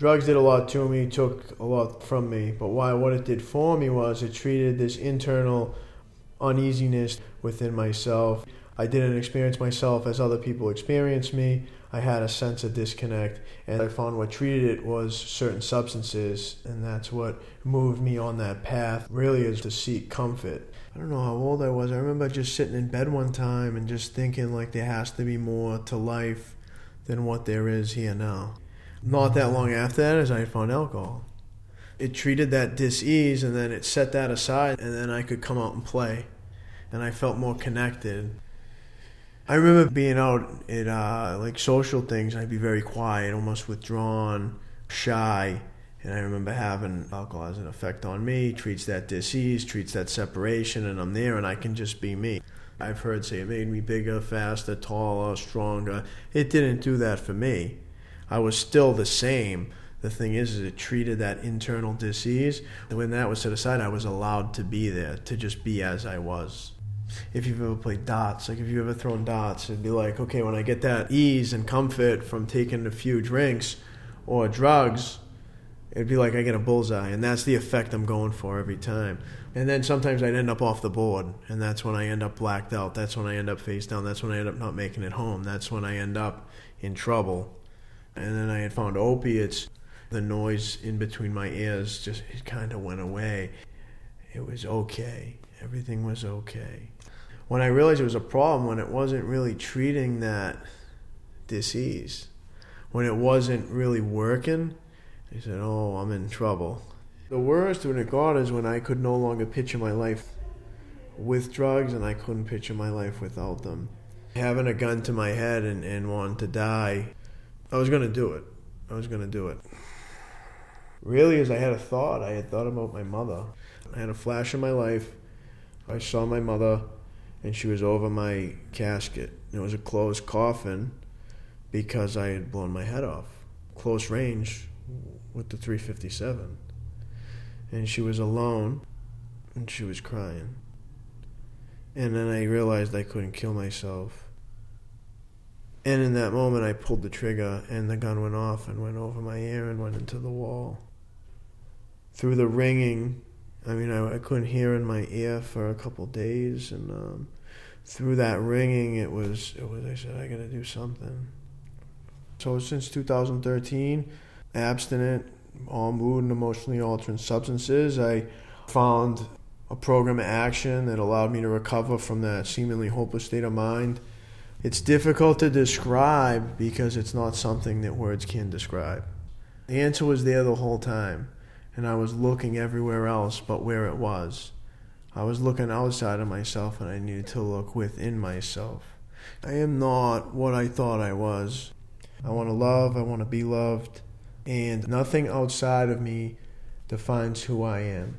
drugs did a lot to me, took a lot from me. But why? What it did for me was it treated this internal uneasiness within myself. I didn't experience myself as other people experience me. I had a sense of disconnect, and I found what treated it was certain substances, and that's what moved me on that path. Really, is to seek comfort. I don't know how old I was. I remember just sitting in bed one time and just thinking like there has to be more to life than what there is here now. Not that long after that, as I found alcohol. It treated that dis-ease, and then it set that aside, and then I could come out and play, and I felt more connected. I remember being out at uh, like social things. I'd be very quiet, almost withdrawn, shy, and I remember having alcohol has an effect on me. Treats that disease, treats that separation, and I'm there, and I can just be me. I've heard say it made me bigger, faster, taller, stronger. It didn't do that for me. I was still the same. The thing is, is it treated that internal disease. When that was set aside, I was allowed to be there, to just be as I was if you've ever played dots, like if you've ever thrown dots, it'd be like, okay, when I get that ease and comfort from taking a few drinks or drugs, it'd be like I get a bullseye, and that's the effect I'm going for every time. And then sometimes I'd end up off the board, and that's when I end up blacked out. That's when I end up face down. That's when I end up not making it home. That's when I end up in trouble. And then I had found opiates. The noise in between my ears just it kind of went away. It was okay. Everything was okay when I realized it was a problem when it wasn't really treating that disease, when it wasn't really working, I said, "Oh, I'm in trouble." The worst when it got is when I could no longer picture my life with drugs, and I couldn't picture my life without them. Having a gun to my head and, and wanting to die, I was going to do it. I was going to do it. Really, as I had a thought, I had thought about my mother. I had a flash in my life. I saw my mother and she was over my casket. It was a closed coffin because I had blown my head off, close range with the 357. And she was alone and she was crying. And then I realized I couldn't kill myself. And in that moment, I pulled the trigger, and the gun went off and went over my ear and went into the wall. Through the ringing, I mean, I, I couldn't hear in my ear for a couple days, and um, through that ringing, it was it was. I said, I got to do something. So since 2013, abstinent, all mood and emotionally altering substances, I found a program of action that allowed me to recover from that seemingly hopeless state of mind. It's difficult to describe because it's not something that words can describe. The answer was there the whole time and I was looking everywhere else but where it was. I was looking outside of myself and I needed to look within myself. I am not what I thought I was. I want to love, I want to be loved, and nothing outside of me defines who I am.